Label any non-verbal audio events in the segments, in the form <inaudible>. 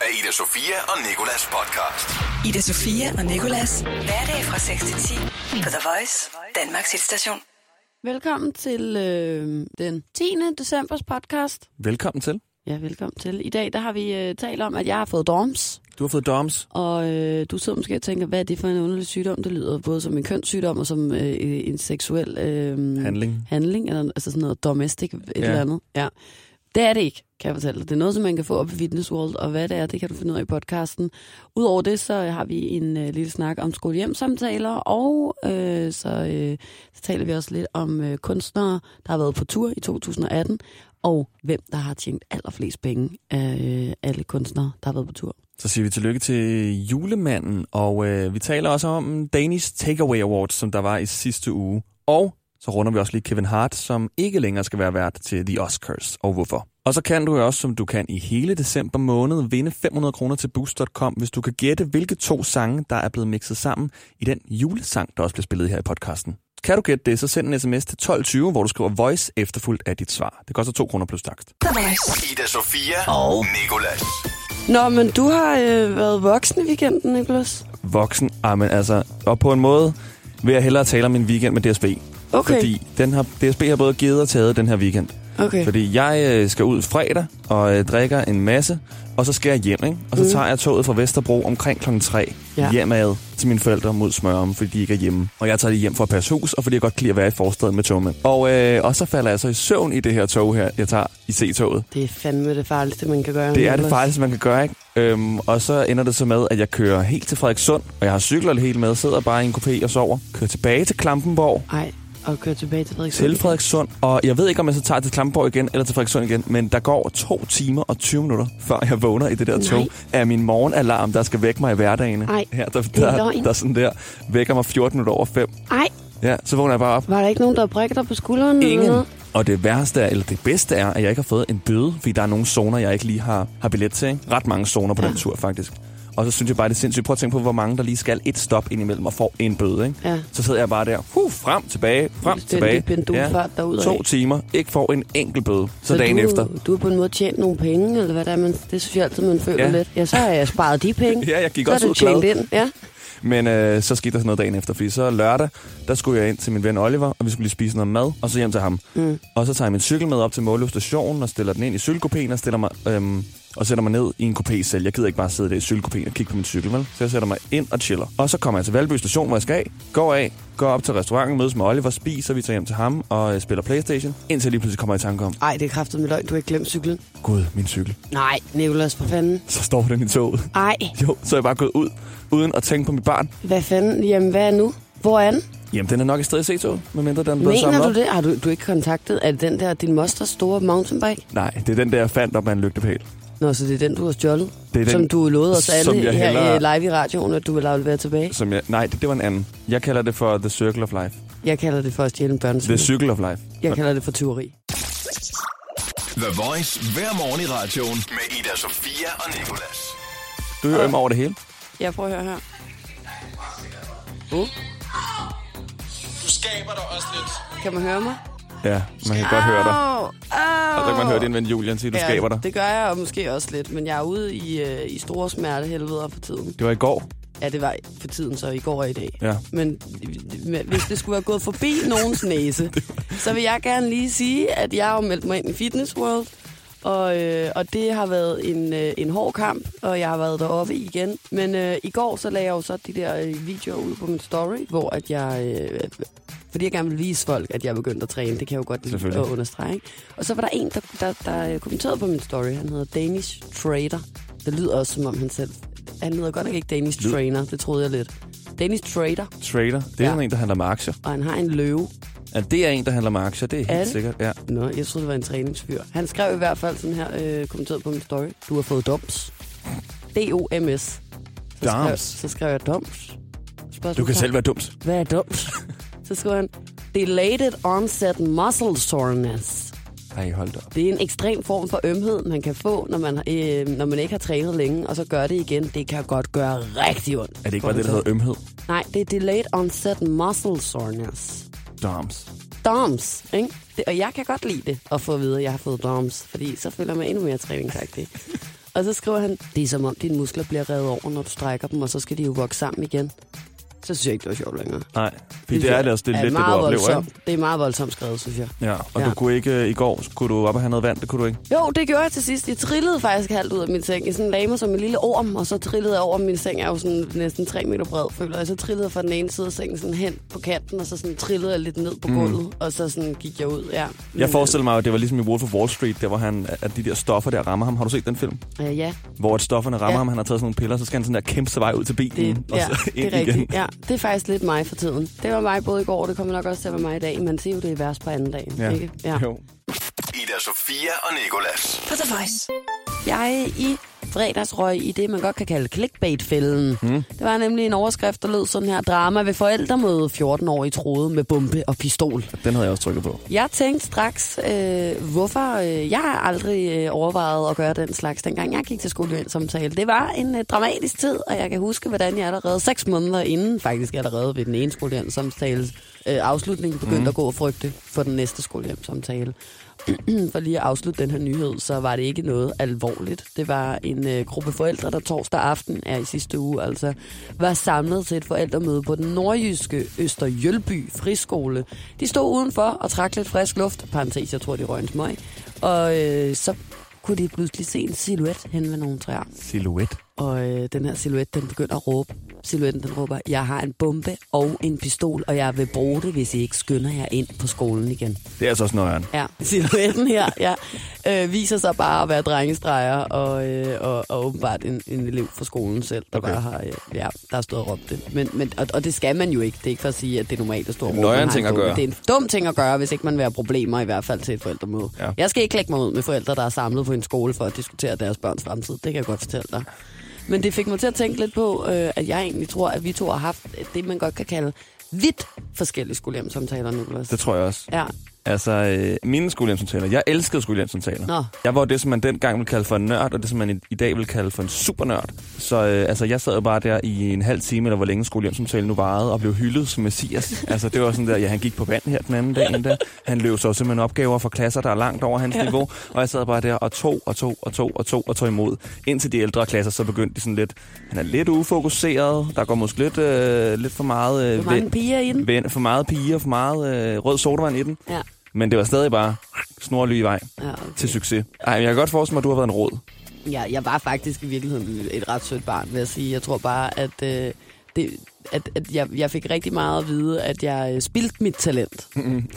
af Ida Sofia og Nikolas podcast. Ida Sofia og Nikolas. Hverdag fra 6 til 10 på The Voice, Danmarks hitstation. Velkommen til øh, den 10. decembers podcast. Velkommen til. Ja, velkommen til. I dag der har vi øh, talt om, at jeg har fået dorms. Du har fået DOMS. Og øh, du sidder måske og tænker, hvad er det for en underlig sygdom? Det lyder både som en kønssygdom og som øh, en seksuel øh, Handling. handling, eller altså sådan noget domestic et Ja. eller andet. Ja. Det er det ikke, kan jeg fortælle dig. Det er noget, som man kan få op på Fitness World, og hvad det er, det kan du finde ud af i podcasten. Udover det, så har vi en øh, lille snak om skolehjemsamtaler, og øh, så, øh, så taler vi også lidt om øh, kunstnere, der har været på tur i 2018, og hvem der har tjent allerflest penge af øh, alle kunstnere, der har været på tur. Så siger vi tillykke til julemanden, og øh, vi taler også om Danish Takeaway Awards, som der var i sidste uge. Og så runder vi også lige Kevin Hart, som ikke længere skal være vært til The Oscars, og hvorfor. Og så kan du jo også, som du kan i hele december måned, vinde 500 kroner til Boost.com, hvis du kan gætte, hvilke to sange, der er blevet mixet sammen i den julesang, der også bliver spillet her i podcasten. Kan du gætte det, så send en sms til 1220, hvor du skriver voice efterfulgt af dit svar. Det koster 2 kroner plus takst. Ida Sofia og Nikolas. Nå, men du har øh, været voksen i weekenden, Nicholas. voksen. Ah, men altså, og på en måde vil jeg hellere tale om min weekend med DSB. Okay. Fordi den har, DSB har både givet og taget den her weekend. Okay. Fordi jeg øh, skal ud fredag og øh, drikker en masse, og så skal jeg hjem, ikke? Og så Mm. tager jeg toget fra Vesterbro omkring kl. 3 Ja. hjemad til mine forældre mod Smørum, fordi de ikke er hjemme. Og jeg tager lige hjem for at passe hus, og fordi jeg godt kan lide at være i forstedet med togmænd. Og, øh, og så falder jeg så i søvn i det her tog her, jeg tager i C-toget. Det er fandme det farligste, man kan gøre. Det er det farligste, man kan gøre, ikke? Øhm, og så ender det så med, at jeg kører helt til Frederikssund, og jeg har cykler helt med, sidder bare i en kupé og sover. Kører tilbage til Klampenborg, Ej, og køre tilbage til Frederikssund. til Frederikssund, og jeg ved ikke, om jeg så tager til Klampenborg igen, eller til Frederikssund igen, men der går to timer og 20 minutter, før jeg vågner i det der Nej. tog, af min morgenalarm, der skal vække mig i hverdagen. Ej, Her, der, er der, løgn. der, sådan der, vækker mig 14 minutter over 5. Ej, Ja, så vågner jeg bare op. var der ikke nogen, der prikker dig på skulderen? eller Ingen. noget? Og det værste er, eller det bedste er, at jeg ikke har fået en bøde, fordi der er nogle zoner, jeg ikke lige har, har billet til. Ikke? Ret mange zoner på Ja. den tur, faktisk. Og så synes jeg bare, det er sindssygt. Prøv at tænke på, hvor mange der lige skal et stop indimellem og får en bøde. Ikke? Ja. Så sidder jeg bare der, huh, frem, tilbage, frem, Fuldstændig tilbage. pendulfart derudad. to timer, ikke får en enkelt bøde. Så, dagen du, efter. Du har på en måde tjent nogle penge, eller hvad der er, man, det synes jeg altid, man føler Ja. lidt. Ja, så har jeg sparet de penge. <laughs> Ja, jeg gik så også er ud det tjent glad. ind. Ja. Men øh, så skete der sådan noget dagen efter, fordi så lørdag, der skulle jeg ind til min ven Oliver, og vi skulle lige spise noget mad, og så hjem til ham. Mm. Og så tager jeg min cykel med op til Måløv station og stiller den ind i cykelkopéen og stiller mig... Øhm, og sætter mig ned i en kopé selv. Jeg gider ikke bare sidde der i cykelkopéen og kigge på min cykel, vel? Så jeg sætter mig ind og chiller. Og så kommer jeg til Valby station, hvor jeg skal af. Går af, går op til restauranten, mødes med Oliver, spiser, vi tager hjem til ham og øh, spiller Playstation. Indtil lige pludselig kommer jeg i tanke om, Ej, det er kraftet med løgn. Du har ikke glemt cyklen. gud, min cykel. Nej, Nicolas, for fanden. Så står den i toget. Ej, Jo, så er jeg bare gået ud, uden at tænke på mit barn. hvad fanden? Jamen, hvad er nu? Hvor er den? Jamen, den er nok i stedet i C-toget, medmindre den er blevet Mener du op. det? Har du, du ikke kontaktet? Er det den der, din mosters store mountainbike? Nej, det er den der, jeg fandt op af en lygtepæl. Nå, så det er den, du har stjålet? Det er den, som du lovede os som alle jeg her hellere- hellere... live i radioen, at du vil aflevere tilbage. Som jeg, nej, det, det var en anden. Jeg kalder det for The Circle of Life. Jeg kalder det for at stjæle en The børnecykel. Circle of Life. Jeg kalder det for tyveri. The Voice hver morgen i radioen med Ida Sofia og Nikolas. Du hører dem over det hele. Jeg prøver at høre her. Uh, Du skaber dig også lidt. kan man høre mig? Ja, man kan godt høre dig. Au. Og så kan man høre din ven Julian sige, du Ja, skaber dig. det gør jeg og måske også lidt, men jeg er ude i, øh, i store smertehelveder for tiden. Det var i går. Ja, det var for tiden, så i går og i dag. Ja. Men hvis det skulle være gået forbi nogens næse, så vil jeg gerne lige sige, at jeg har meldt mig ind i Fitness World, og, øh, og det har været en, øh, en hård kamp, og jeg har været deroppe igen. Men øh, i går så lagde jeg jo så de der øh, videoer ud på min story, hvor at jeg... Øh, fordi jeg gerne vil vise folk, at jeg er begyndt at træne. Det kan jeg jo godt lide at understrege. Ikke? Og så var der en, der, der, der kommenterede på min story. Han hedder Danish Trader. Det lyder også, som om han selv... Han hedder godt nok ikke Danish Lyd- Trainer. Det troede jeg lidt. Danish Trader. Trader, det er Ja. en, der handler med aktier. Og han har en løve. Ja, det er en, der handler med aktier, det er helt Er det? sikkert. Ja. Nå, jeg troede, det var en træningsfyr. Han skrev i hvert fald sådan her, øh, kommenteret på min story. Du har fået doms. D-O-M-S. Så skrev, så skrev jeg doms. Spørgsmål Du kan selv være dumt. Hvad er doms? <laughs> så skrev han, Delayed onset muscle soreness. Ej, hold op. Det er en ekstrem form for ømhed, man kan få, når man, øh, når man ikke har trænet længe, og så gør det igen. Det kan godt gøre rigtig ondt. Er det ikke bare det, der hedder ømhed? Nej, det er delayed onset muscle soreness. Doms. DOMS, ikke? Det, og jeg kan godt lide det, at få at vide, at jeg har fået DOMS, fordi så føler mig endnu mere træningsagtig. <laughs> Og så skriver han, det er som om dine muskler bliver revet over, når du strækker dem, og så skal de jo vokse sammen igen. Så synes jeg ikke, det var sjovt længere. Nej, fordi det er det også det er lidt, det du oplever, voldsomt. ikke? Det er meget voldsomt skrevet, synes jeg. Ja, og Ja. du kunne ikke, øh, i går skulle du op og have noget vand, det kunne du ikke? Jo, det gjorde jeg til sidst. Jeg trillede faktisk halvt ud af min seng. Jeg sådan lagde mig som en lille orm, og så trillede jeg over. Min seng er jo sådan næsten 3 meter bred, føler jeg. Så trillede jeg fra den ene side af sengen sådan hen på kanten, og så sådan trillede jeg lidt ned på gulvet, mm. og så sådan gik jeg ud. Ja. Jeg forestiller mig, at det var ligesom i Wolf of Wall Street, der hvor han, at de der stoffer der rammer ham. Har du set den film? Øh, ja, Hvor at stofferne rammer Ja. ham, han har taget sådan nogle piller, så skal han sådan der kæmpe sig vej ud til bilen, det, og ja, <laughs> så det ind er igen. rigtigt. Ja, det er faktisk lidt mig for tiden. Det var mig både i går, og det kommer nok også til at være mig i dag. Man siger jo, det er værst på anden dag. Ja. Ikke? Ja. Jo. Ida Sofia og Nikolas. På The Voice. Jeg i fredags røg i det, man godt kan kalde clickbait-fælden. Mm. Det var nemlig en overskrift, der lød sådan her. Drama ved forældremøde 14-årige troede med bombe og pistol. Den havde jeg også trykket på. Jeg tænkte straks, øh, hvorfor øh, jeg har aldrig øh, overvejet at gøre den slags, dengang jeg gik til skolesamtale. Det var en øh, dramatisk tid, og jeg kan huske, hvordan jeg allerede seks måneder inden, faktisk allerede ved den ene skolesamtale, øh, afslutningen begyndte mm. at gå og frygte for den næste skolehjemsamtale. <clears throat> for lige at afslutte den her nyhed, så var det ikke noget alvorligt. Det var en øh, gruppe forældre, der torsdag aften er i sidste uge, altså var samlet til et forældremøde på den nordjyske Østerjølby friskole. De stod udenfor og trak lidt frisk luft, parentes, jeg tror, de røg en smøg, og øh, så kunne de pludselig se en silhuet hen ved nogle træer. Silhouet. Og øh, den her silhuet, den begynder at råbe. Silhuetten, den råber, jeg har en bombe og en pistol, og jeg vil bruge det, hvis I ikke skynder jer ind på skolen igen. Det er også nøjeren. Ja, silhuetten her ja, øh, viser sig bare at være drengestreger og, øh, og, og åbenbart en, en elev fra skolen selv, der Okay. bare har, øh, ja, der har stået og råbt det. Men, men, og, og det skal man jo ikke. Det er ikke for at sige, at det er normalt at stå og råbe. ting at gøre. Det er en dum ting at gøre, hvis ikke man vil have problemer, i hvert fald til et forældremøde. Ja. Jeg skal ikke lægge mig ud med forældre, der er samlet på en skole for at diskutere deres børns fremtid. Det kan jeg godt fortælle dig. Men det fik mig til at tænke lidt på, øh, at jeg egentlig tror, at vi to har haft det, man godt kan kalde vidt forskellige skolehjemsamtaler, Nicolas. Det tror jeg også. Ja, Altså, øh, mine skolehjemsamtaler. Jeg elskede skolehjemsamtaler. Nå. Jeg var det, som man dengang ville kalde for en nørd, og det, som man i, i dag vil kalde for en supernørd. Så øh, altså, jeg sad jo bare der i en halv time, eller hvor længe skolehjemsamtalen nu varede, og blev hyldet som messias. <laughs> altså, det var sådan der, ja, han gik på vand her den anden dag. Der. Han løb så simpelthen opgaver for klasser, der er langt over hans ja. niveau. Og jeg sad bare der og tog og tog og tog og tog og tog imod. Indtil de ældre klasser, så begyndte de sådan lidt, han er lidt ufokuseret. Der går måske lidt, øh, lidt for meget... Øh, hvor mange piger i den? ven- for meget piger, for meget øh, rød sodavand i den. Ja. Men det var stadig bare snorlige vej Ja, okay. til succes. Ej, jeg kan godt forestille mig, at du har været en råd. Ja, jeg var faktisk i virkeligheden et ret sødt barn, vil jeg sige. Jeg tror bare, at, øh, det, at, at jeg, jeg fik rigtig meget at vide, at jeg øh, spildte mit talent.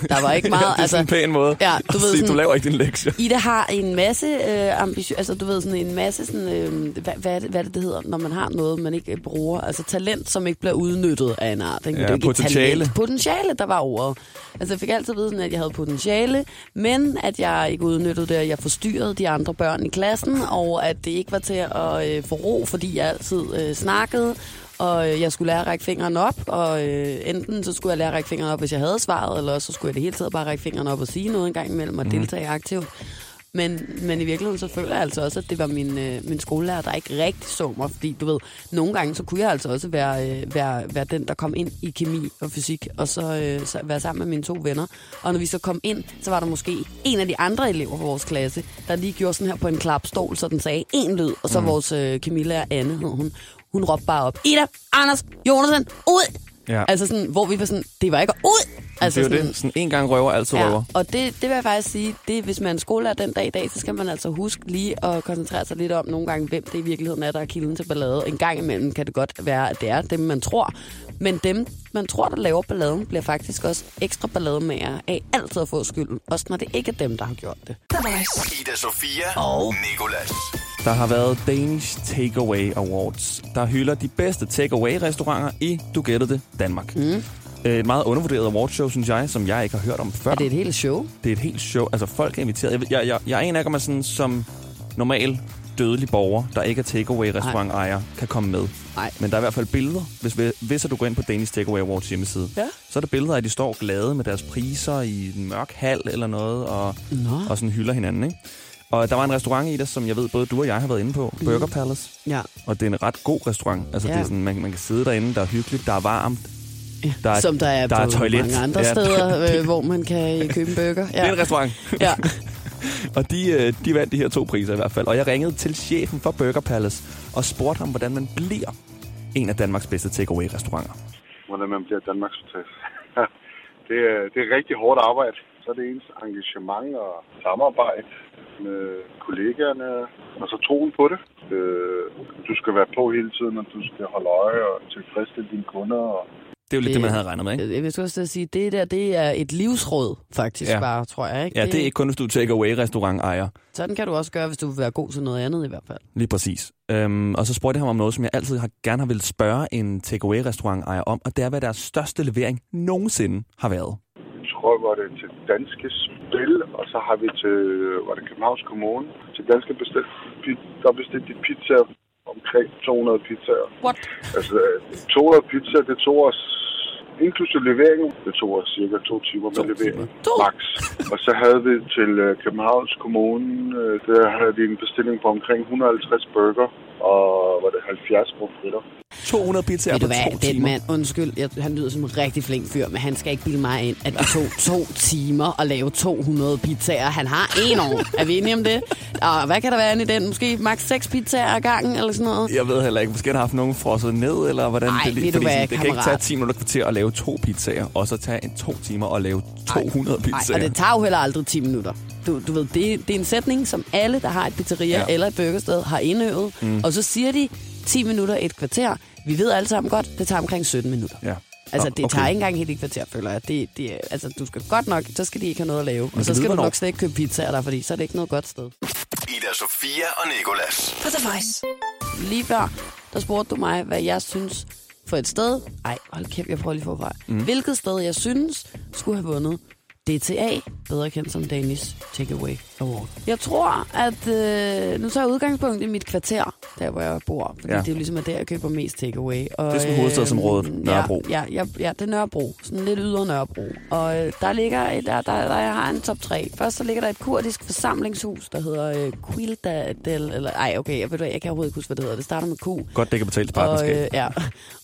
Der var ikke <laughs> meget... det er sådan en pæn måde Ja, at du <laughs> ved sige, sådan- du laver ikke din lektie. <laughs> Ida har en masse øh, ambition, altså du ved sådan en masse sådan, øh, hvad, hvad, er det, hvad er det, det hedder, når man har noget, man ikke øh, bruger, altså talent, som ikke bliver udnyttet af en art. Ikke? Ja, det er ikke potentiale. Talent. Potentiale, der var ordet. Altså jeg fik altid at vide, sådan, at jeg havde potentiale, men at jeg ikke udnyttede det, og jeg forstyrrede de andre børn i klassen, og at det ikke var til at øh, få ro, fordi jeg altid øh, snakkede, og øh, jeg skulle lære at række fingeren op, og øh, enten så skulle jeg lære at række fingeren op, hvis jeg havde svaret, eller så skulle jeg det hele taget bare række fingeren op og sige noget en gang imellem og mm. deltage aktivt. Men, men i virkeligheden så føler jeg altså også, at det var min, øh, min skolelærer, der ikke rigtig så mig. Fordi du ved, nogle gange så kunne jeg altså også være, øh, være, være den, der kom ind i kemi og fysik, og så, øh, så være sammen med mine to venner. Og når vi så kom ind, så var der måske en af de andre elever fra vores klasse, der lige gjorde sådan her på en klapstol, så den sagde en lyd. Og så mm. vores øh, kemilærer, Anne hed hun, hun råbte bare op, Ida, Anders, Jonasen, ud! Ja. Altså sådan, hvor vi var sådan, det var ikke ud! Altså, det er jo sådan, det. Sådan en gang røver, altid Ja, røver. og det, det vil jeg faktisk sige, det, hvis man er skolelærer den dag i dag, så skal man altså huske lige at koncentrere sig lidt om nogle gange, hvem det i virkeligheden er, der er kilden til ballade. En gang imellem kan det godt være, at det er dem, man tror. Men dem, man tror, der laver balladen, bliver faktisk også ekstra ballademager af altid at få skylden. Også når det ikke er dem, der har gjort det. Ida Sofia og Nikolas. Der har været Danish Takeaway Awards, der hylder de bedste takeaway-restauranter i, du gættede det, Danmark. Mm. Et meget undervurderet awardshow, synes jeg, som jeg ikke har hørt om før. Er det et helt show? det er et helt show. Altså, folk er inviteret. Jeg, jeg, jeg, er en af dem, sådan, som normal dødelig borger, der ikke er takeaway-restaurantejer, kan komme med. Nej. Men der er i hvert fald billeder. Hvis, hvis du går ind på Danish Takeaway Awards hjemmeside, Ja. så er der billeder af, at de står glade med deres priser i en mørk hal eller noget, og, Nå. og sådan hylder hinanden. Ikke? Og der var en restaurant i der, som jeg ved, både du og jeg har været inde på, Burger Palace. Ja. Og det er en ret god restaurant. Altså, Ja. det er sådan, man, man kan sidde derinde, der er hyggeligt, der er varmt. ja. Der er- Som der er der er på toilet. mange andre Ja. steder, <laughs> øh, hvor man kan købe en burger. Ja. Det er en restaurant. Ja. <laughs> og de, øh, de vandt de her to priser i hvert fald. Og jeg ringede til chefen for Burger Palace og spurgte ham, hvordan man bliver en af Danmarks bedste takeaway-restauranter. hvordan man bliver Danmarks <laughs> det, er, det er rigtig hårdt arbejde. Så er det ens engagement og samarbejde med kollegaerne, og så troen på det. Øh, Du skal være på hele tiden, og du skal holde øje og tilfredsstille dine kunder. Og Det er jo lidt det, man havde regnet med, ikke? Jeg vil også til at sige, det der, det er et livsråd, faktisk Ja. bare, tror jeg. Ikke? Ja, det er ikke kun, hvis du er takeaway-restaurant-ejer. Sådan kan du også gøre, hvis du vil være god til noget andet i hvert fald. Lige præcis. Øhm, og så spurgte jeg ham om noget, som jeg altid har, gerne har ville spørge en takeaway-restaurant-ejer om, og det er, hvad deres største levering nogensinde har været. Tror, var det til Danske Spil, og så har vi til, var det Københavns Kommune, til Danske Bestil, der bestilte de pizzaer omkring 200 pizzaer. What? Altså, 200 pizzaer, det tog os, inklusive leveringen, det tog os cirka to timer med levering, To? max. Og så havde vi til øh, Københavns Kommune, øh, der havde vi en bestilling på omkring 150 burger, og var det 70 pomfritter. 200 pizzaer på hvad, to den timer. mand, undskyld, jeg, han lyder som en rigtig flink fyr, men han skal ikke bilde mig ind, at det tog to timer at lave 200 pizzaer. Han har en år. Er vi enige om det? Og hvad kan der være i den? Måske maks 6 pizzaer ad gangen, eller sådan noget? Jeg ved heller ikke, måske har haft nogen frosset ned, eller hvordan Ej, det lige... fordi hvad, sådan, det kan ikke tage kammerat? 10 minutter kvarter at lave to pizzaer, og så tage en to timer at lave 200 Nej, pizzaer. og det tager jo heller aldrig 10 minutter. Du, du ved, det, det er en sætning, som alle, der har et pizzeria ja. eller et burgersted, har indøvet. Mm. Og så siger de 10 minutter, et kvarter. Vi ved alle sammen godt, det tager omkring 17 minutter. Ja. Altså, det tager ikke engang helt et kvarter, føler jeg. Det, det, altså, du skal godt nok, så skal de ikke have noget at lave. Og kan så skal du nok slet ikke købe pizzaer der, fordi så er det ikke noget godt sted. Ida Sofia og Nikolas. På The Voice. Lige før, der spurgte du mig, hvad jeg synes for et sted. Ej, hold kæft, jeg prøver lige forfra. Mm. Hvilket sted, jeg synes, skulle have vundet DTA, bedre kendt som Danish Takeaway Award. Jeg tror, at øh, nu tager jeg udgangspunkt i mit kvarter, der hvor jeg bor. Fordi Ja. det er jo ligesom, at der jeg køber mest takeaway. Og, Det er sådan hovedstadsområdet, øh, Nørrebro. Ja, ja, ja, det er Nørrebro. Sådan lidt ydre Nørrebro. Og øh, der ligger, et- der, der, der, jeg har en top 3. Først så ligger der et kurdisk forsamlingshus, der hedder øh, Quilda del, eller ej, okay, jeg, ved, hvad, jeg kan overhovedet ikke huske, hvad det hedder. Det starter med Q. Godt, det kan betales Og, partnerskab. øh, ja.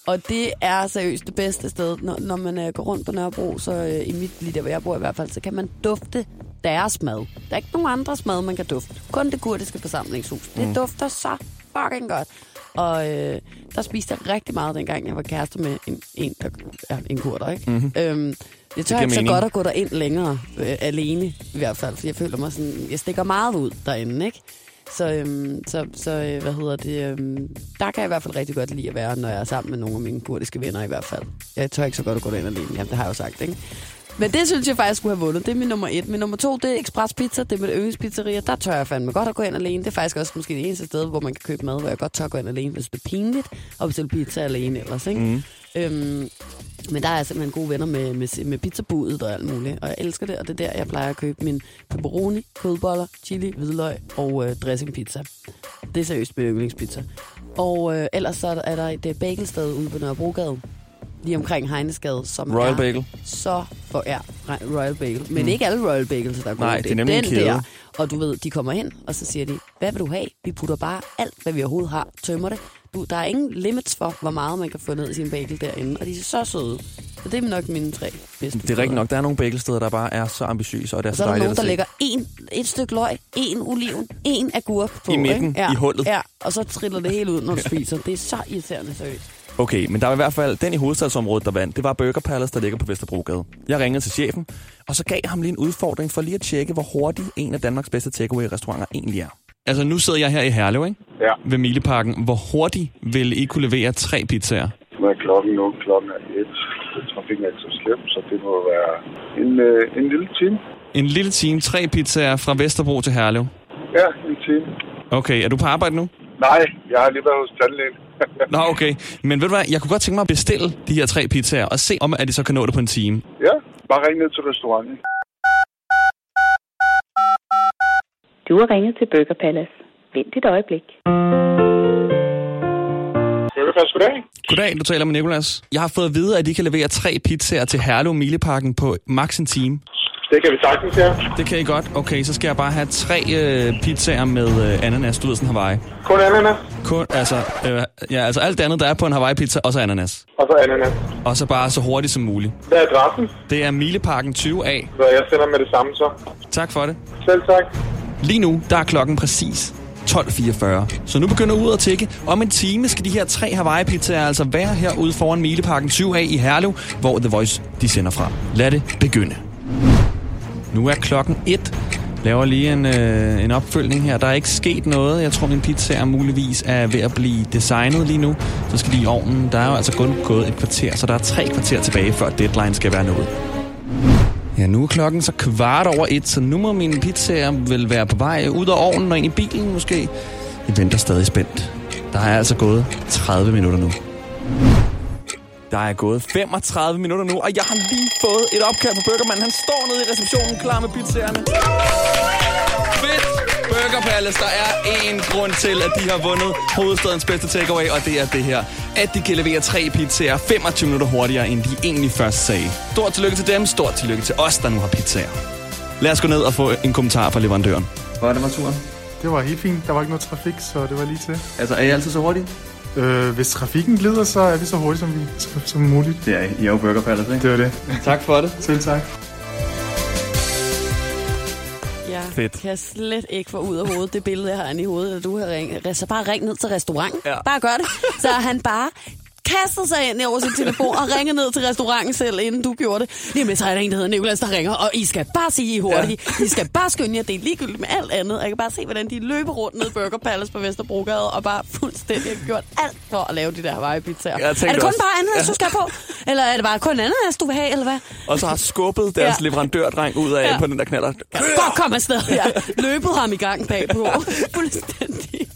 og det er seriøst det bedste sted, når, når man øh, går rundt på Nørrebro, så øh, i mit lige der, hvor jeg bor i hvert fald, så kan man dufte deres mad. Der er ikke nogen andres mad, man kan dufte. Kun det kurdiske forsamlingshus. Det Mm. dufter så fucking godt. Og øh, der spiste jeg rigtig meget, dengang jeg var kæreste med en, en der er en kurder, ikke? Mm-hmm. Øhm, jeg tør ikke så mening. godt at gå derind længere, øh, alene i hvert fald, fordi jeg føler mig sådan, jeg stikker meget ud derinde, ikke? Så, øhm, så, så øh, hvad hedder det, øhm, der kan jeg i hvert fald rigtig godt lide at være, når jeg er sammen med nogle af mine kurdiske venner i hvert fald. Jeg tør ikke så godt at gå derind alene, jamen det har jeg jo sagt, ikke? Men det synes jeg faktisk skulle have vundet. Det er min nummer et. Min nummer to, det er Express Pizza. Det er mit yndlingspizzeria. Der tør jeg fandme godt at gå ind alene. Det er faktisk også måske det eneste sted, hvor man kan købe mad, hvor jeg godt tør gå ind alene, hvis det er pinligt at bestille pizza alene ellers. Ikke? Mm. Øhm, men der er jeg simpelthen gode venner med, med, med pizzabudet og alt muligt. Og jeg elsker det, og det er der, jeg plejer at købe min pepperoni, kødboller, chili, hvidløg og øh, dressingpizza. Det er seriøst min yndlingspizza. Og øh, ellers så er der, er et bagelsted ude på Nørrebrogade, lige omkring Heinesgade, som Royal er Bagel. så for ja, Royal Bagel. Men ikke alle Royal Bagels, der er gode. Nej, det er nemlig den en kæde. der. Og du ved, de kommer ind, og så siger de, hvad vil du have? Vi putter bare alt, hvad vi overhovedet har, tømmer det. Du, der er ingen limits for, hvor meget man kan få ned i sin bagel derinde. Og de er så søde. Så det er nok mine tre bedste. Det er rigtigt nok. Der er nogle bagelsteder, der bare er så ambitiøse, og det er Og så, så er der dejligt nogen, der lægger en, et stykke løg, en oliven, en agurk på. I midten, ikke? Ja, i hullet. Ja, og så triller det hele ud, når du spiser. Det er så irriterende seriøst. Okay, men der var i hvert fald den i hovedstadsområdet, der vandt. Det var Burger Palace, der ligger på Vesterbrogade. Jeg ringede til chefen, og så gav ham lige en udfordring for lige at tjekke, hvor hurtigt en af Danmarks bedste takeaway-restauranter egentlig er. Altså, nu sidder jeg her i Herlev, ikke? Ja, Ved Mileparken. Hvor hurtigt vil I kunne levere tre pizzaer? med klokken nu, klokken er et. Trafikken er ikke så slem, så det må være en, øh, en lille time. En lille time, tre pizzaer fra Vesterbro til Herlev. Ja, en time. Okay, er du på arbejde nu? Nej, jeg har lige været hos tandlægen. <laughs> Nå, okay. Men ved du hvad, jeg kunne godt tænke mig at bestille de her tre pizzaer, og se om, at de så kan nå det på en time. ja, bare ring ned til restauranten. Du har ringet til Burger Palace. Vent et øjeblik. Burger Fast, goddag. Goddag, du taler med Nikolas. Jeg har fået at vide, at I kan levere tre pizzaer til Herlev Mileparken på maks en time. Det kan vi sagtens, ja. Det kan I godt. Okay, så skal jeg bare have tre øh, pizzaer med øh, ananas. Du ved sådan Hawaii. Kun ananas, Kun, altså, øh, ja, altså alt det andet, der er på en Hawaii-pizza, også ananas. og så ananas. Og så bare så hurtigt som muligt. Hvad er adressen? Det er Mileparken 20A. Så jeg sender med det samme så. Tak for det. Selv tak. Lige nu, der er klokken præcis 12.44. Så nu begynder ud at tække. Om en time skal de her tre Hawaii-pizzaer altså være herude foran Mileparken 20A i Herlev, hvor The Voice de sender fra. Lad det begynde. Nu er klokken 1. Laver lige en, øh, en opfølgning her. Der er ikke sket noget. Jeg tror, min pizza er muligvis er ved at blive designet lige nu. Så skal de i ovnen. Der er jo altså kun gået et kvarter, så der er tre kvarter tilbage, før deadline skal være nået. Ja, nu er klokken så kvart over et, så nu må mine pizzaer vel være på vej ud af ovnen og ind i bilen måske. Jeg venter stadig spændt. Der er altså gået 30 minutter nu. Der er gået 35 minutter nu, og jeg har lige fået et opkald fra Burgermand. Han står nede i receptionen klar med pizzaerne. Fedt! Burger Palace, der er én grund til, at de har vundet hovedstadens bedste takeaway, og det er det her. At de kan levere tre pizzaer 25 minutter hurtigere, end de egentlig først sagde. Stort tillykke til dem, stort tillykke til os, der nu har pizzaer. Lad os gå ned og få en kommentar fra leverandøren. Hvor er det var turen? Det var helt fint. Der var ikke noget trafik, så det var lige til. Altså, er I altid så hurtige? Øh, hvis trafikken glider, så er vi så hurtigt som, vi, som, som muligt. Det er I. Er jo Burger Palace, ikke? Det var det. Tak for det. Selv tak. Jeg Fedt. kan slet ikke få ud af hovedet det billede, jeg har inde i hovedet, at du har ringet. Så bare ring ned til restauranten. Ja. Bare gør det. Så han bare kastede sig ind over sin telefon og ringede ned til restauranten selv, inden du gjorde det. Lige med, så er der en, der hedder Nicolas, der ringer, og I skal bare sige, I er hurtige. Ja. I skal bare skynde jer, det er ligegyldigt med alt andet. Og jeg kan bare se, hvordan de løber rundt ned i Burger Palace på Vesterbrogade, og bare fuldstændig har gjort alt for at lave de der Hawaii-pizzaer. Er det kun også- bare ananas, du skal på? Eller er det bare kun ananas, du vil have, eller hvad? Og så har skubbet deres Ja. leverandørdreng ud af Ja. på den der knaller. Godt kom afsted. Ja. Løbet ham i gang bagpå. Fuldstændig.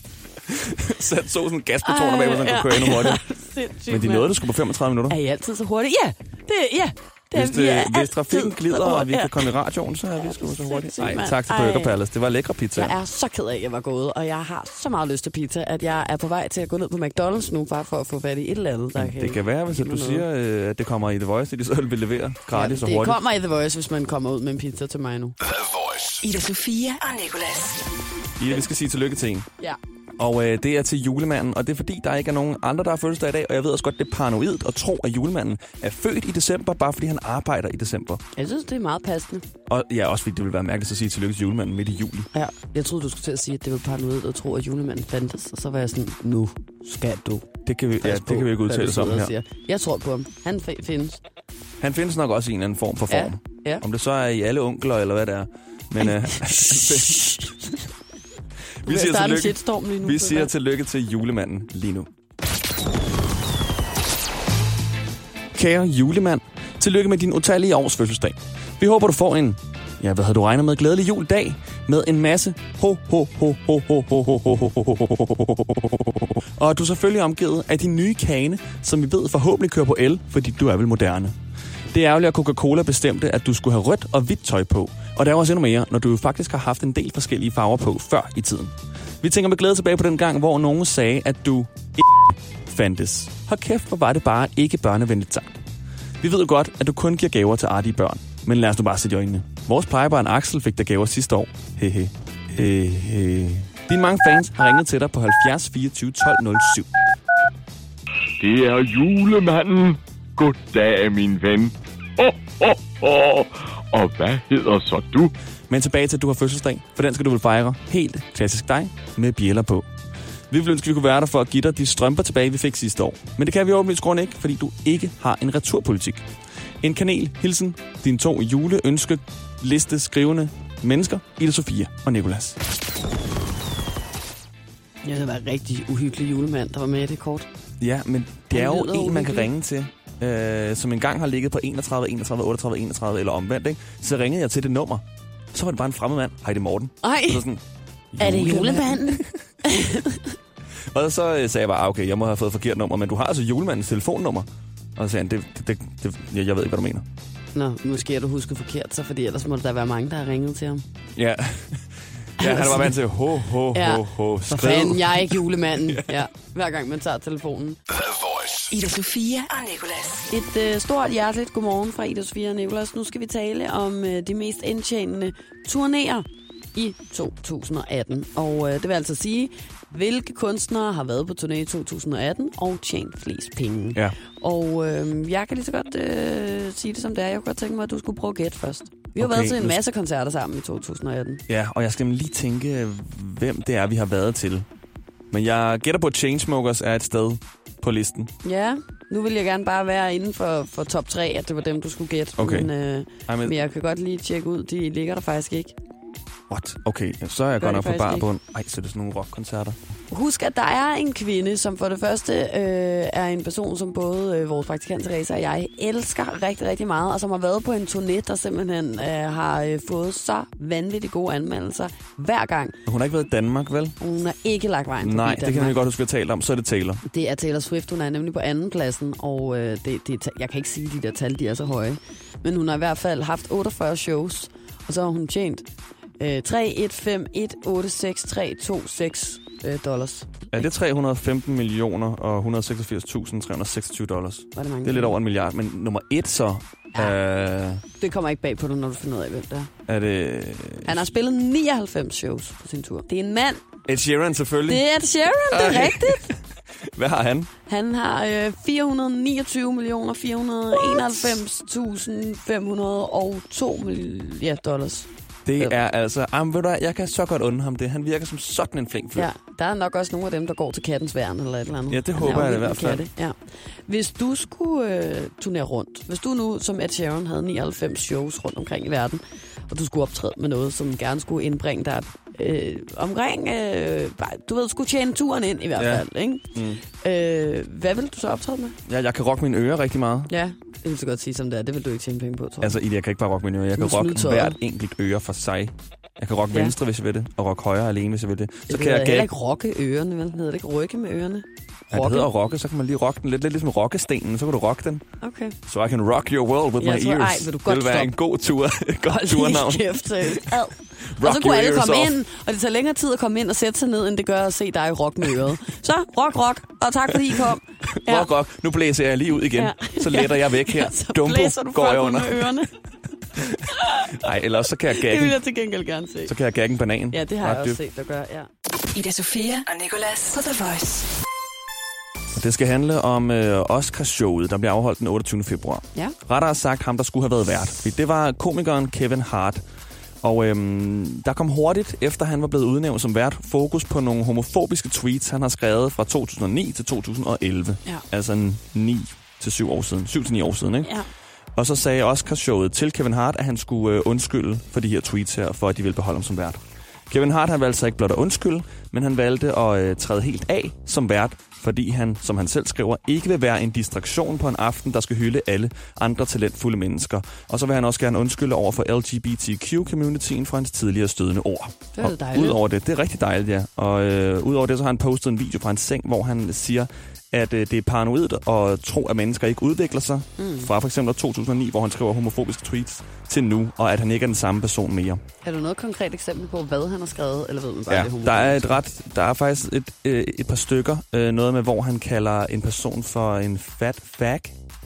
Sat så sådan en gaspatroner bag, så han kunne køre endnu hurtigt. Sindssygt, Men de nåede det sgu på 35 minutter. Er I altid så hurtige? Ja, det, ja. Det er, Hvis, vi er det, hvis altid trafikken så glider, og vi kan komme i radioen, så er vi sgu så hurtigt. Nej, tak til. Burger Palace. Det var lækre pizza. Jeg er så ked af, at jeg var gået, og jeg har så meget lyst til pizza, at jeg er på vej til at gå ned på McDonald's nu, bare for at få fat i et eller andet, der Det kan være, hvis du siger, øh, at det kommer i The Voice, at de så vil levere gratis ja, og det hurtigt. kommer i The Voice, hvis man kommer ud med en pizza til mig nu. The Voice. Ida Sofia og Nicolas. Ida, vi skal sige tillykke til en. Ja. Og øh, det er til julemanden, og det er fordi, der ikke er nogen andre, der har fødselsdag i dag, og jeg ved også godt, det er paranoidt at tro, at julemanden er født i december, bare fordi han arbejder i december. Jeg synes, det er meget passende. Og ja, også fordi det vil være mærkeligt at sige tillykke til julemanden midt i juli. Ja, jeg troede, du skulle til at sige, at det var paranoid at tro, at julemanden fandtes, og så var jeg sådan, nu skal du Det kan vi, ja, det kan vi ikke udtale os om her. siger. Jeg tror på ham. Han fi- findes. Han findes nok også i en eller anden form for Ja, form. ja. Om det så er i alle onkler, eller hvad det er. Men øh, <laughs> <laughs> vi siger, tillykke, lige nu. vi siger tillykke til julemanden lige nu. Kære julemand, tillykke med din utallige års fødselsdag. Vi håber, du får en, ja, hvad havde du regnet med, glædelig juledag med en masse ho, ho, ho, ho, ho, ho, ho, ho, ho, ho. Og du selvfølgelig er omgivet af din nye kane, som vi ved forhåbentlig kører på el, fordi du er vel moderne. Det er ærgerligt, at Coca-Cola bestemte, at du skulle have rødt og hvidt tøj på. Og der er også endnu mere, når du jo faktisk har haft en del forskellige farver på før i tiden. Vi tænker med glæde tilbage på den gang, hvor nogen sagde, at du ikke fandtes. Hold kæft, hvor var det bare ikke børnevenligt sagt. Vi ved jo godt, at du kun giver gaver til artige børn. Men lad os nu bare sætte i øjnene. Vores plejebarn Axel fik der gaver sidste år. Hehe. Hehe. Dine mange fans har ringet til dig på 70 24 12 07. Det er julemanden. Goddag, min ven. Ho, ho, ho. Og hvad hedder så du? Men tilbage til, at du har fødselsdag, for den skal du vel fejre helt klassisk dig med bjæller på. Vi ville ønske, at vi kunne være der for at give dig de strømper tilbage, vi fik sidste år. Men det kan vi åbenlyst grund ikke, fordi du ikke har en returpolitik. En kanel, hilsen, dine to juleønske liste skrivende mennesker, Ida Sofia og Nikolas. Ja, det var en rigtig uhyggelig julemand, der var med i det kort. Ja, men det er jo en, man kan ringe til, øh, som engang har ligget på 31, 31, 38, 31 eller omvendt. Ikke? Så ringede jeg til det nummer. Så var det bare en fremmed mand. Hej, det er Morten. Ej, Så sådan, er det julemanden? <laughs> Og så øh, sagde jeg bare, ah, okay, jeg må have fået forkert nummer, men du har altså julemandens telefonnummer. Og så sagde han, det, det, det, det, jeg, jeg ved ikke, hvad du mener. Nå, måske har du husket forkert, så fordi ellers må der være mange, der har ringet til ham. Ja. ja, han var vant til, ho, ho, Ja. ho, ho, For skrid. fanden, jeg er ikke julemanden. <laughs> ja, hver gang man tager telefonen. Ida Sofia og Nicolas. Et øh, stort hjerteligt godmorgen fra Ida Sofia og Nicolas. Nu skal vi tale om øh, de mest indtjenende turnéer i 2018. Og øh, det vil altså sige, hvilke kunstnere har været på turné i 2018 og tjent flest penge. Ja. Og øh, jeg kan lige så godt øh, sige det som det er. Jeg kunne godt tænke mig, at du skulle prøve at gætte først. Vi har Okay, været til en masse koncerter sammen i 2018. Ja, og jeg skal lige tænke, hvem det er, vi har været til. Men jeg gætter på, at Chainsmokers er et sted på listen. Ja, nu vil jeg gerne bare være inden for, for top 3, at det var dem, du skulle gætte. Okay. Men, øh, Ej, men, men jeg kan godt lige tjekke ud. De ligger der faktisk ikke. What? Okay, så er jeg Gør godt nok på bar bund. Ej, så er det sådan nogle rockkoncerter. Husk, at der er en kvinde, som for det første øh, er en person, som både øh, vores praktikant Teresa og jeg elsker rigtig, rigtig meget, og som har været på en turné, der simpelthen øh, har øh, fået så vanvittigt gode anmeldelser hver gang. Hun har ikke været i Danmark, vel? Hun har ikke lagt vejen Nej, det kan jeg godt huske, at vi talt om. Så er det Taylor. Det er Taylor Swift, hun er nemlig på anden pladsen, og øh, det, det, jeg kan ikke sige, at de der tal de er så høje. Men hun har i hvert fald haft 48 shows, og så har hun tjent øh, 3, 1, 5, 1, 8, 6, 3, 2, 6 øh, dollars. Er det 315 millioner og 186.326 dollars? Var det mange Det er lidt over en milliard. Men nummer et så, Ja. øh, Det kommer ikke bag på dig, når du finder ud af, hvem det er. er det... Han har spillet 99 shows på sin tur. Det er en mand. Ed Sheeran selvfølgelig. Det er Ed Sheeran, det er Ej. rigtigt. <laughs> Hvad har han? Han har øh, 429 millioner 491.502 mil- ja, dollars. Det er altså... Jamen, ved du hvad, jeg kan så godt undre ham det. Han virker som sådan en flink fyr. Ja, der er nok også nogle af dem, der går til kattens værn eller et eller andet. Ja, det håber er jeg i hvert fald. katte, Ja. Hvis du skulle øh, turnere rundt, hvis du nu som Ed Sheeran havde 99 shows rundt omkring i verden, og du skulle optræde med noget, som gerne skulle indbringe dig øh, omkring, øh, du ved, skulle tjene turen ind i hvert Ja. fald, ikke? Mm. Øh, hvad vil du så optræde med? Ja, jeg kan rocke mine ører rigtig meget. Ja, det vil så godt sige som det er. Det vil du ikke tjene penge på, tror jeg. Altså, Ida, jeg kan ikke bare rocke mine ører. Jeg kan rocke hvert enkelt øre for sig. Jeg kan rocke Ja. venstre, hvis jeg vil det, og rocke højre alene, hvis jeg vil det. Så det kan jeg heller ikke rocke ørerne, vel? Hedder det ikke rykke med ørerne? Ja, det hedder rocke, så kan man lige rocke den lidt, lidt ligesom rockestenen, så kan du rocke den. Okay. So I can rock your world with Jeg my tror- ears. ej, vil du det godt vil være stoppe. en god tur. <laughs> Godt Hold turnavn. lige kæft. Ad. Og Rock så kunne alle komme off. ind, og det tager længere tid at komme ind og sætte sig ned, end det gør at se dig rock med øret. Så, rock, rock, og tak fordi I kom. Rock, rock. Nu blæser jeg lige ud igen. Ja. Så letter jeg væk her. <laughs> så Dumbo du går jeg under. ørerne. <laughs> Nej, eller også så kan jeg <laughs> Det vil jeg til gengæld gerne se. så kan jeg gagge en banan. Ja, det har jeg Ret også dybt. set dig gøre, ja. Ida Sofia og Nicolas på The Voice. Det skal handle om øh, Oscarshowet, der bliver afholdt den 28. februar. Ja. Rettere sagt ham, der skulle have været vært. Fordi Det var komikeren Kevin Hart. Og øhm, der kom hurtigt, efter han var blevet udnævnt som vært, fokus på nogle homofobiske tweets, han har skrevet fra 2009 til 2011. Ja. Altså en 9 til 7 år siden. 7 til 9 år siden, ikke? Ja. Og så sagde Oscarshowet til Kevin Hart, at han skulle øh, undskylde for de her tweets her, for at de ville beholde ham som vært. Kevin Hart han valgte så ikke blot at undskylde, men han valgte at øh, træde helt af som vært, fordi han, som han selv skriver, ikke vil være en distraktion på en aften, der skal hylde alle andre talentfulde mennesker. Og så vil han også gerne undskylde over for LGBTQ-communityen for hans tidligere stødende ord. Det er Og dejligt. Udover det, det er rigtig dejligt, ja. Og øh, udover det, så har han postet en video fra hans seng, hvor han siger, at øh, det er paranoid at tro, at mennesker ikke udvikler sig. Mm. Fra for eksempel 2009, hvor han skriver homofobiske tweets, til nu, og at han ikke er den samme person mere. Er du noget konkret eksempel på, hvad han har skrevet, eller ved man bare, Ja, det er der er et ret, der er faktisk et, øh, et par stykker, øh, noget med, hvor han kalder en person for en fat fag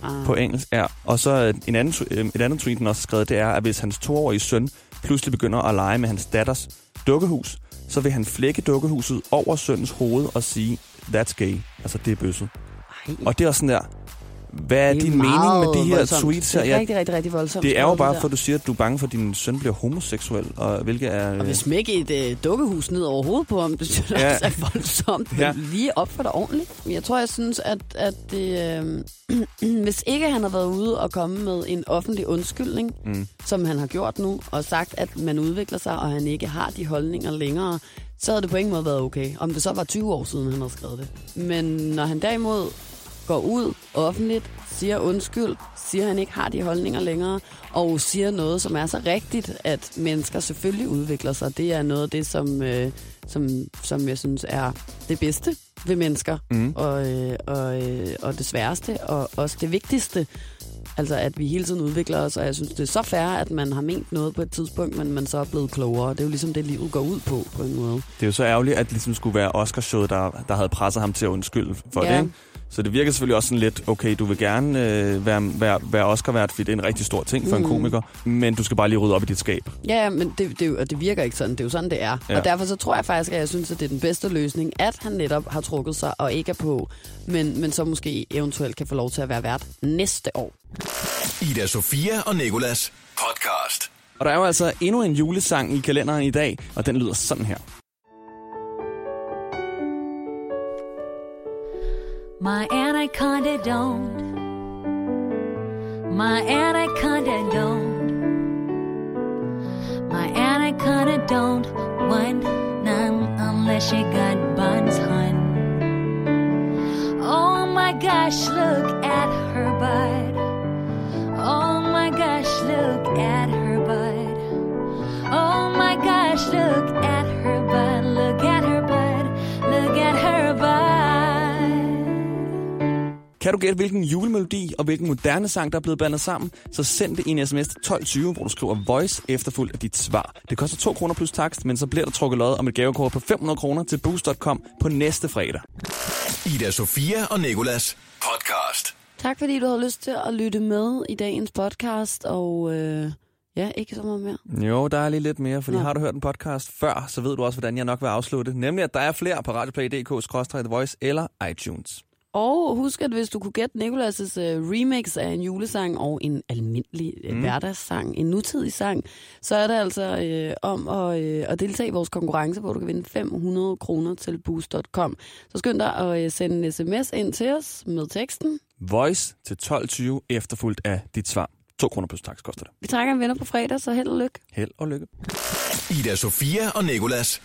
Ah. på engelsk. Ja. Og så øh, en anden, øh, et andet tweet, han også skrevet, det er, at hvis hans toårige søn pludselig begynder at lege med hans datters dukkehus, så vil han flække dukkehuset over sønnens hoved og sige, that's gay. Altså, det er bøsset. Ej. Og det er også sådan der, hvad er, Det din mening med de her voldsomt. tweets her? Det er rigtig, rigtig, rigtig voldsomt. det er jo bare for, du siger, at du er bange for, at din søn bliver homoseksuel, og hvilket er... Og hvis smække et øh, dukkehus ned over hovedet på ham, det synes jeg Ja. også er voldsomt. Ja. Lige op for dig ordentligt. Jeg tror, jeg synes, at, at det, øh, <clears throat> hvis ikke han har været ude og komme med en offentlig undskyldning, Mm. som han har gjort nu, og sagt, at man udvikler sig, og han ikke har de holdninger længere, så havde det på ingen måde været okay. Om det så var 20 år siden, han havde skrevet det. Men når han derimod går ud offentligt, siger undskyld, siger, at han ikke har de holdninger længere, og siger noget, som er så rigtigt, at mennesker selvfølgelig udvikler sig. Det er noget af det, som, øh, som, som jeg synes er det bedste ved mennesker, Mm. og, øh, og, øh, og det sværeste, og også det vigtigste. Altså, at vi hele tiden udvikler os, og jeg synes, det er så fair, at man har ment noget på et tidspunkt, men man så er blevet klogere. Det er jo ligesom det, livet går ud på, på en måde. Det er jo så ærgerligt, at det ligesom skulle være Oscarshowet, der, der havde presset ham til at undskylde for Ja. det. Ikke? Så det virker selvfølgelig også sådan lidt, okay, du vil gerne øh, være, være, være Oscar-vært, fordi det er en rigtig stor ting for mm. en komiker, men du skal bare lige rydde op i dit skab. Ja, ja, men det, det, og det virker ikke sådan. Det er jo sådan, det er. Ja. Og derfor så tror jeg faktisk, at jeg synes, at det er den bedste løsning, at han netop har trukket sig og ikke er på, men, men så måske eventuelt kan få lov til at være vært næste år. Ida Sofia og Nikolas podcast. Og der er jo altså endnu en julesang i kalenderen i dag, og den lyder sådan her. My anaconda don't. My anaconda don't. My anaconda don't want none unless she got buns, hun. Oh my gosh, look at her butt. Oh my gosh, look at her Kan du gætte, hvilken julemelodi og hvilken moderne sang, der er blevet blandet sammen, så send det i en sms til 1220, hvor du skriver voice efterfulgt af dit svar. Det koster 2 kroner plus takst, men så bliver der trukket lod om et gavekort på 500 kroner til boost.com på næste fredag. Ida Sofia og Nikolas podcast. Tak fordi du havde lyst til at lytte med i dagens podcast, og øh, ja, ikke så meget mere. Jo, der er lige lidt mere, fordi Nå. har du hørt en podcast før, så ved du også, hvordan jeg nok vil afslutte. Nemlig, at der er flere på radioplay.dk, Voice eller iTunes. Og husk, at hvis du kunne gætte Nicolas' øh, remix af en julesang og en almindelig øh, Mm. hverdagssang, en nutidig sang, så er det altså øh, om at, øh, at deltage i vores konkurrence, hvor du kan vinde 500 kroner til boost.com. Så skynd dig at øh, sende en sms ind til os med teksten. Voice til 1220 efterfulgt af dit svar. 2 kroner plus takst koster det. Vi trækker en vinder på fredag, så held og lykke. Held og lykke. Ida Sofia og Nikolas